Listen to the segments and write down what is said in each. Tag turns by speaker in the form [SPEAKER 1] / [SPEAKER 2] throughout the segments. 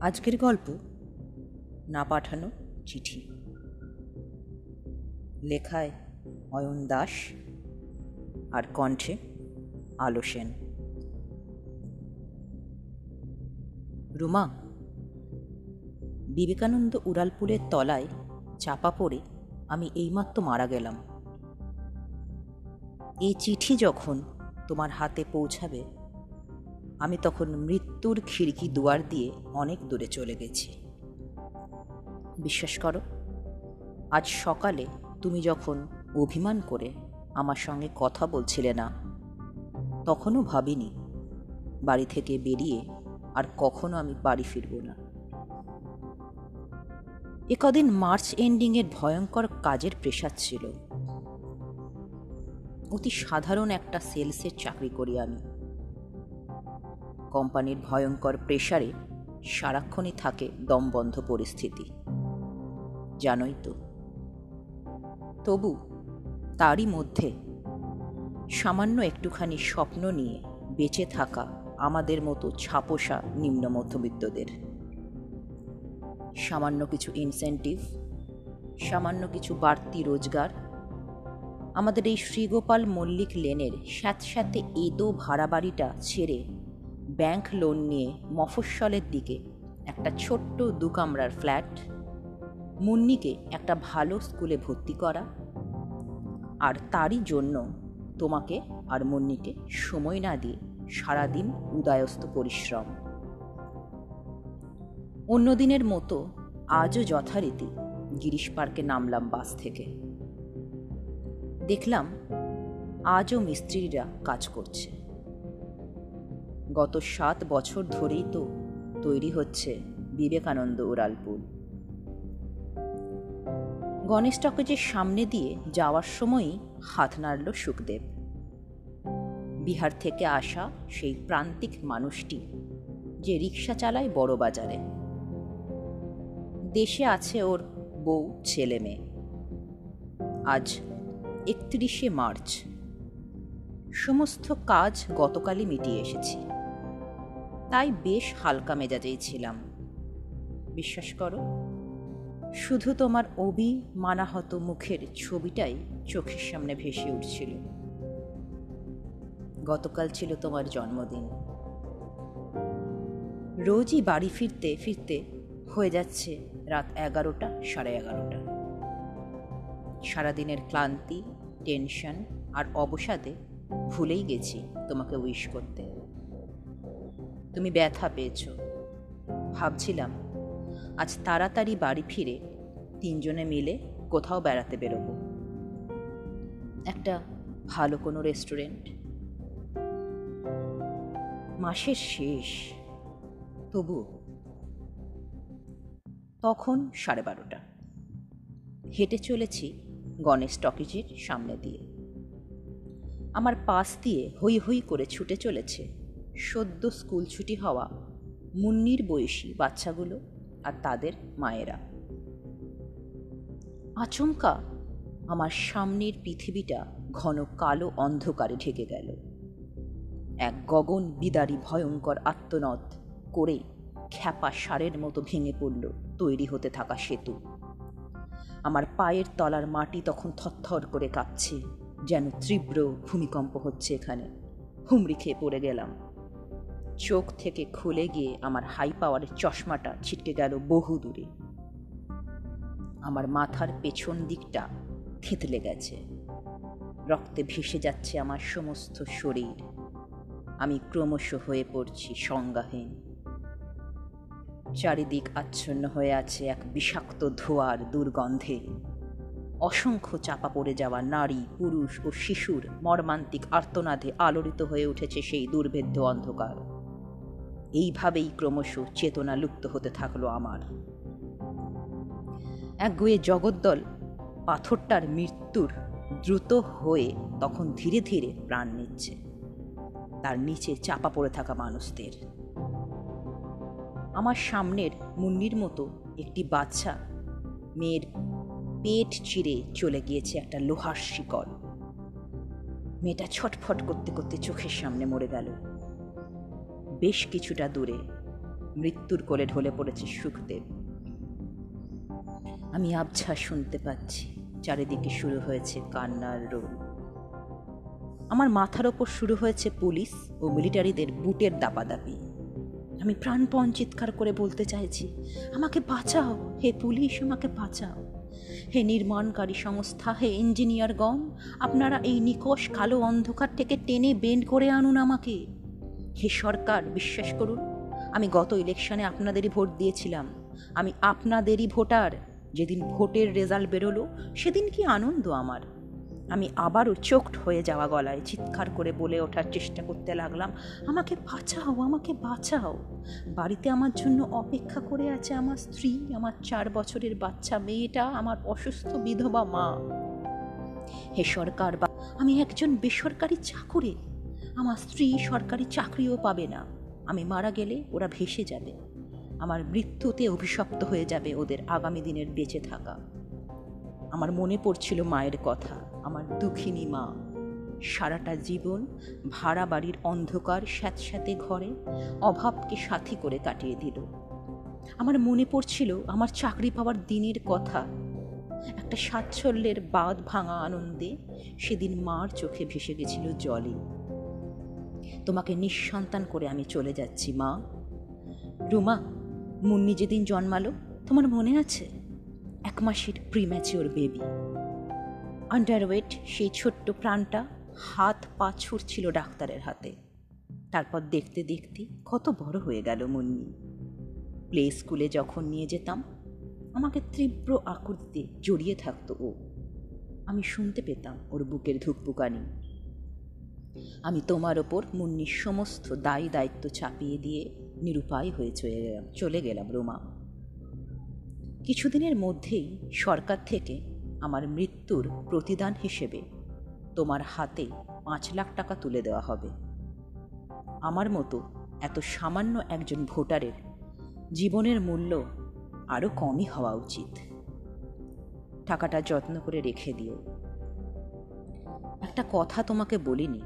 [SPEAKER 1] আজকের গল্প, না পাঠানো চিঠি। লেখায় অয়ন দাস আর কণ্ঠে আলো সেন। রুমা, বিবেকানন্দ উড়ালপুলের তলায় চাপা পড়ে আমি এইমাত্র মারা গেলাম। এই চিঠি যখন তোমার হাতে পৌঁছাবে আমি তখন মৃত্যুর খিড়কি দুয়ার দিয়ে অনেক দূরে চলে গেছি। বিশ্বাস করো, আজ সকালে তুমি যখন অভিমান করে আমার সঙ্গে কথা বলছিলে না, তখনও ভাবিনি বাড়ি থেকে বেরিয়ে আর কখনো আমি বাড়ি ফিরব না। একদিন কদিন মার্চ এন্ডিংয়ের ভয়ঙ্কর কাজের প্রেশার ছিল। অতি সাধারণ একটা সেলসের চাকরি করি আমি। কোম্পানির ভয়ঙ্কর প্রেশারে সারাক্ষণই থাকে দমবন্ধ পরিস্থিতি। জানোই তো। তবু তারই মধ্যে সামান্য একটুখানি স্বপ্ন নিয়ে বেঁচে থাকা আমাদের মতো ছাপোষা নিম্ন মধ্যবিত্তদের। সামান্য কিছু ইনসেন্টিভ সামান্য কিছু বাড়তি রোজগার, আমাদের এই শ্রীগোপাল মল্লিক লেনের স্যাঁতস্যাঁতে এদো ভাড়া বাড়িটা ছেড়ে ব্যাংক লোন নিয়ে মফস্বলের দিকে, একটা ছোট্ট দু কামরার ফ্ল্যাট, মুন্নিকে একটা ভালো স্কুলে ভর্তি করা, আর তারই জন্য তোমাকে আর মুন্নিকে সময় না দিয়ে সারাদিন উদয়স্ত পরিশ্রম। অন্যদিনের মতো আজও যথারীতি গিরিশ পার্কে নামলাম বাস থেকে। দেখলাম আজও মিস্ত্রিরা কাজ করছে। গত সাত বছর ধরেই তো তৈরি হচ্ছে বিবেকানন্দ উড়ালপুল গণেশ টকেজের সামনে দিয়ে যাওয়ার সময়ই হাত নাড়ল সুখদেব। বিহার থেকে আসা সেই প্রান্তিক মানুষটি যে রিক্সা চালায় বড় বাজারে। দেশে আছে ওর বউ, ছেলে মেয়ে। আজ একত্রিশে মার্চ। সমস্ত কাজ গতকালই মিটিয়ে এসেছি। তাই বেশ হালকা মেজাজেই ছিলাম। বিশ্বাস করো, শুধু তোমার অবি মানাহত মুখের ছবিটাই চোখের সামনে ভেসে উঠছিল। গতকাল ছিল তোমার জন্মদিন। রোজই বাড়ি ফিরতে ফিরতে হয়ে যাচ্ছে রাত এগারোটা সাড়ে এগারোটা। সারাদিনের ক্লান্তি, টেনশন আর অবসাদে ভুলেই গেছি তোমাকে উইশ করতে। তুমি ব্যথা পেয়েছ। ভাবছিলাম, আজ তাড়াতাড়ি বাড়ি ফিরে তিনজনে মিলে কোথাও বেড়াতে বেরোবো। একটা ভালো কোনো রেস্টুরেন্ট। মাসের শেষ তবু তখন সাড়ে বারোটা। হেঁটে চলেছি গণেশ টকিজের সামনে দিয়ে। আমার পাশ দিয়ে হই হই করে ছুটে চলেছে সদ্য স্কুল ছুটি হওয়া মুন্নির বয়সী বাচ্চাগুলো আর তাদের মায়েরা। আচমকা আমার সামনের পৃথিবীটা ঘন কালো অন্ধকারে ঢেকে গেল। এক গগন বিদারী ভয়ঙ্কর আত্মনদ করে খ্যাপা সারের মতো ভেঙে পড়ল তৈরি হতে থাকা সেতু। আমার পায়ের তলার মাটি তখন থরথর করে কাঁপছে, যেন তীব্র ভূমিকম্প হচ্ছে এখানে। হুমড়ি খেয়ে পড়ে গেলাম। চোখ থেকে খুলে গিয়ে আমার হাই পাওয়ারের চশমাটা ছিটকে গেল বহু দূরে। আমার মাথার পেছন দিকটা থেতলে গেছে। রক্তে ভেসে যাচ্ছে আমার সমস্ত শরীর। আমি ক্রমশ হয়ে পড়ছি সংজ্ঞাহীন। চারিদিক আচ্ছন্ন হয়ে আছে এক বিষাক্ত ধোয়ার দুর্গন্ধে। অসংখ্য চাপা পড়ে যাওয়া নারী, পুরুষ ও শিশুর মর্মান্তিক আর্তনাদে আলোড়িত হয়ে উঠেছে সেই দুর্ভেদ্য অন্ধকার। এইভাবেই ক্রমশ চেতনা লুপ্ত হতে থাকল আমার। এক গুয়ে জগদ্দল পাথরটার মৃত্যুর দ্রুত হয়ে তখন ধীরে ধীরে প্রাণ নিচ্ছে। তার নিচে চাপা পড়ে থাকা মানুষদের। আমার সামনের মুন্নির মতো একটি বাচ্চা মেয়ের পেট চিরে চলে গিয়েছে একটা লোহার শিকল মেয়েটা ছটফট করতে করতে চোখের সামনে মরে গেল। বেশ কিছুটা দূরে। মৃত্যুর কোলে ঢলে পড়েছে সুখদেব। আমি আবছা শুনতে পাচ্ছি, চারিদিকে শুরু হয়েছে কান্নার রোল। আমার মাথার ওপর শুরু হয়েছে পুলিশ ও মিলিটারিদের বুটের দাপাদাপি। আমি প্রাণপণ চিৎকার করে বলতে চাইছি, আমাকে বাঁচাও, হে পুলিশ, আমাকে বাঁচাও। হে নির্মাণকারী সংস্থা, হে ইঞ্জিনিয়ারগণ, আপনারা এই নিকশ কালো অন্ধকার থেকে টেনে বেন্ড করে আনুন আমাকে। হে সরকার, বিশ্বাস করুন, আমি গত ইলেকশনে আপনাদেরই ভোট দিয়েছিলাম। আমি আপনাদেরই ভোটার। যেদিন ভোটের রেজাল্ট বেরোলো, সেদিন কি আনন্দ আমার। আমি আবারও চোখট হয়ে যাওয়া গলায় চিৎকার করে বলে ওঠার চেষ্টা করতে লাগলাম, আমাকে বাঁচাও আমাকে বাঁচাও। বাড়িতে আমার জন্য অপেক্ষা করে আছে আমার স্ত্রী, আমার চার বছরের বাচ্চা, মেয়েটা, আমার অসুস্থ বিধবা মা। হে সরকার বা, আমি একজন বেসরকারি চাকুরে। আমার স্ত্রী সরকারি চাকরিও পাবে না। আমি মারা গেলে ওরা ভেসে যাবে। আমার মৃত্যুতে অভিশপ্ত হয়ে যাবে ওদের আগামী দিনের বেঁচে থাকা। আমার মনে পড়ছিল মায়ের কথা, আমার দুঃখিনী মা। সারাটা জীবন ভাড়া বাড়ির অন্ধকার স্যাঁতস্যাঁতে ঘরে অভাবকে সাথী করে কাটিয়ে দিল। আমার মনে পড়ছিল আমার চাকরি পাওয়ার দিনের কথা। একটা সাচ্ছল্যের বাদ ভাঙা আনন্দে সেদিন মার চোখে ভেসে গেছিল জলে তোমাকে নিঃসন্তান করে আমি চলে যাচ্ছি, মা। রুমা, মুন্নি যেদিন জন্মালো, তোমার মনে আছে? এক মাসের প্রিম্যাচিওর বেবি আন্ডারওয়েট সেই ছোট্ট প্রাণটা হাত, পা ছুটছিল ডাক্তারের হাতে। তারপর দেখতে দেখতে কত বড় হয়ে গেল মুন্নি। প্লে স্কুলে যখন নিয়ে যেতাম, আমাকে তীব্র আকুতিতে জড়িয়ে থাকতো ও। আমি শুনতে পেতাম ওর বুকের ধুকপুকানি। আমি তোমার ওপর মুন্নির সমস্ত দায়ী দায়িত্ব চাপিয়ে দিয়ে নিরুপায় হয়ে চলে গেলাম চলে গেলাম রোমা। কিছুদিনের মধ্যেই সরকার থেকে আমার মৃত্যুর প্রতিদান হিসেবে তোমার হাতে পাঁচ লাখ টাকা তুলে দেওয়া হবে। আমার মতো এত সামান্য একজন ভোটারের জীবনের মূল্য আরও কমই হওয়া উচিত। টাকাটা যত্ন করে রেখে দিও। একটা কথা তোমাকে বলিনি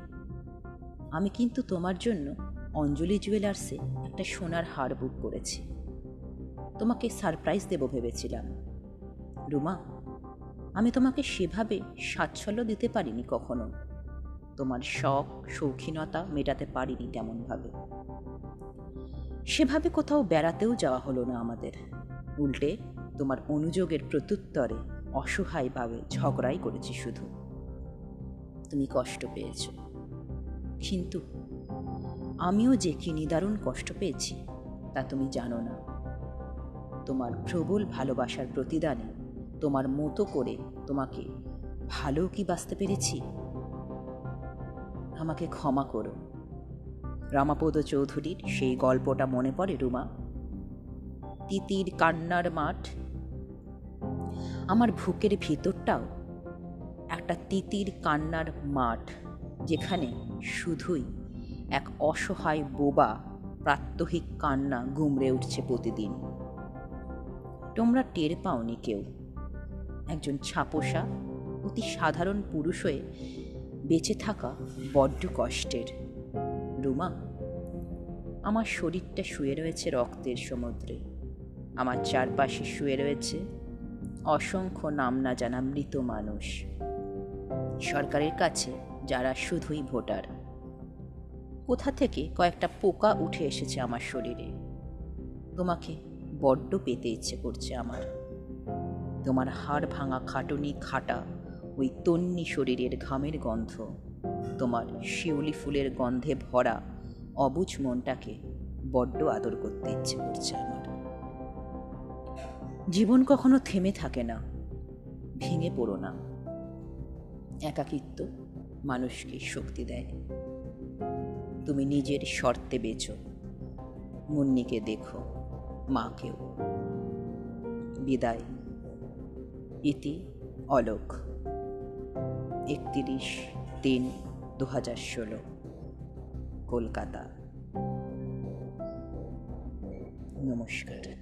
[SPEAKER 1] আমি কিন্তু তোমার জন্য অঞ্জলি জুয়েলার্সে একটা সোনার হার বুক করেছি। তোমাকে সারপ্রাইজ দেব ভেবেছিলাম। রুমা, আমি তোমাকে সেভাবে সাচ্ছল্য দিতে পারিনি কখনো। তোমার শখ, শৌখিনতা মেটাতে পারিনি তেমনভাবে। সেভাবে কোথাও বেড়াতেও যাওয়া হলো না আমাদের। উল্টে তোমার অনুযোগের প্রত্যুত্তরে অসহায়ভাবে ঝগড়াই করেছি শুধু। তুমি কষ্ট পেয়েছ। কিন্তু আমিও যে কি নিদারুণ কষ্ট পেয়েছি, তা তুমি জানো না। তোমার প্রবল ভালোবাসার প্রতিদানে, তোমার মতো করে তোমাকে ভালো কি বাঁচতে পেরেছি? আমাকে ক্ষমা করো। রামাপদ চৌধুরীর সেই গল্পটা মনে পড়ে, রুমা? তিতির কান্নার মাঠ। আমার বুকের ভিতরটাও একটা তিতির কান্নার মাঠ। যেখানে শুধুই এক অসহায় বোবা প্রাত্যহিক কান্না গুমড়ে উঠছে প্রতিদিন। তোমরা টের পাওনি কেউ? একজন ছাপোষা, অতি সাধারণ পুরুষ হয়ে বেঁচে থাকা বড্ড কষ্টের। রুমা, আমার শরীরটা শুয়ে রয়েছে রক্তের সমুদ্রে। আমার চারপাশে শুয়ে রয়েছে অসংখ্য নাম না জানা মৃত মানুষ। সরকারের কাছে যারা শুধুই ভোটার। কোথা থেকে কয়েকটা পোকা উঠে এসেছে আমার শরীরে। তোমাকে বড্ড পেতে ইচ্ছে করছে আমার। তোমার হাড় ভাঙা খাটুনি খাটা ওই তন্নি শরীরের ঘামের গন্ধ, তোমার শিউলি ফুলের গন্ধে ভরা অবুজ মনটাকে বড্ড আদর করতে ইচ্ছে করছে আমার। জীবন কখনো থেমে থাকে না, ভেঙে পড়ো না। একাকিত্ব মানুষকে শক্তি দেয়। তুমি নিজের শর্তে বেচো। মুন্নিকে দেখো, মাকেও। বিদায়। ইতি অলোক। একত্রিশ তিন দু হাজার ষোলো, কলকাতা। নমস্কার।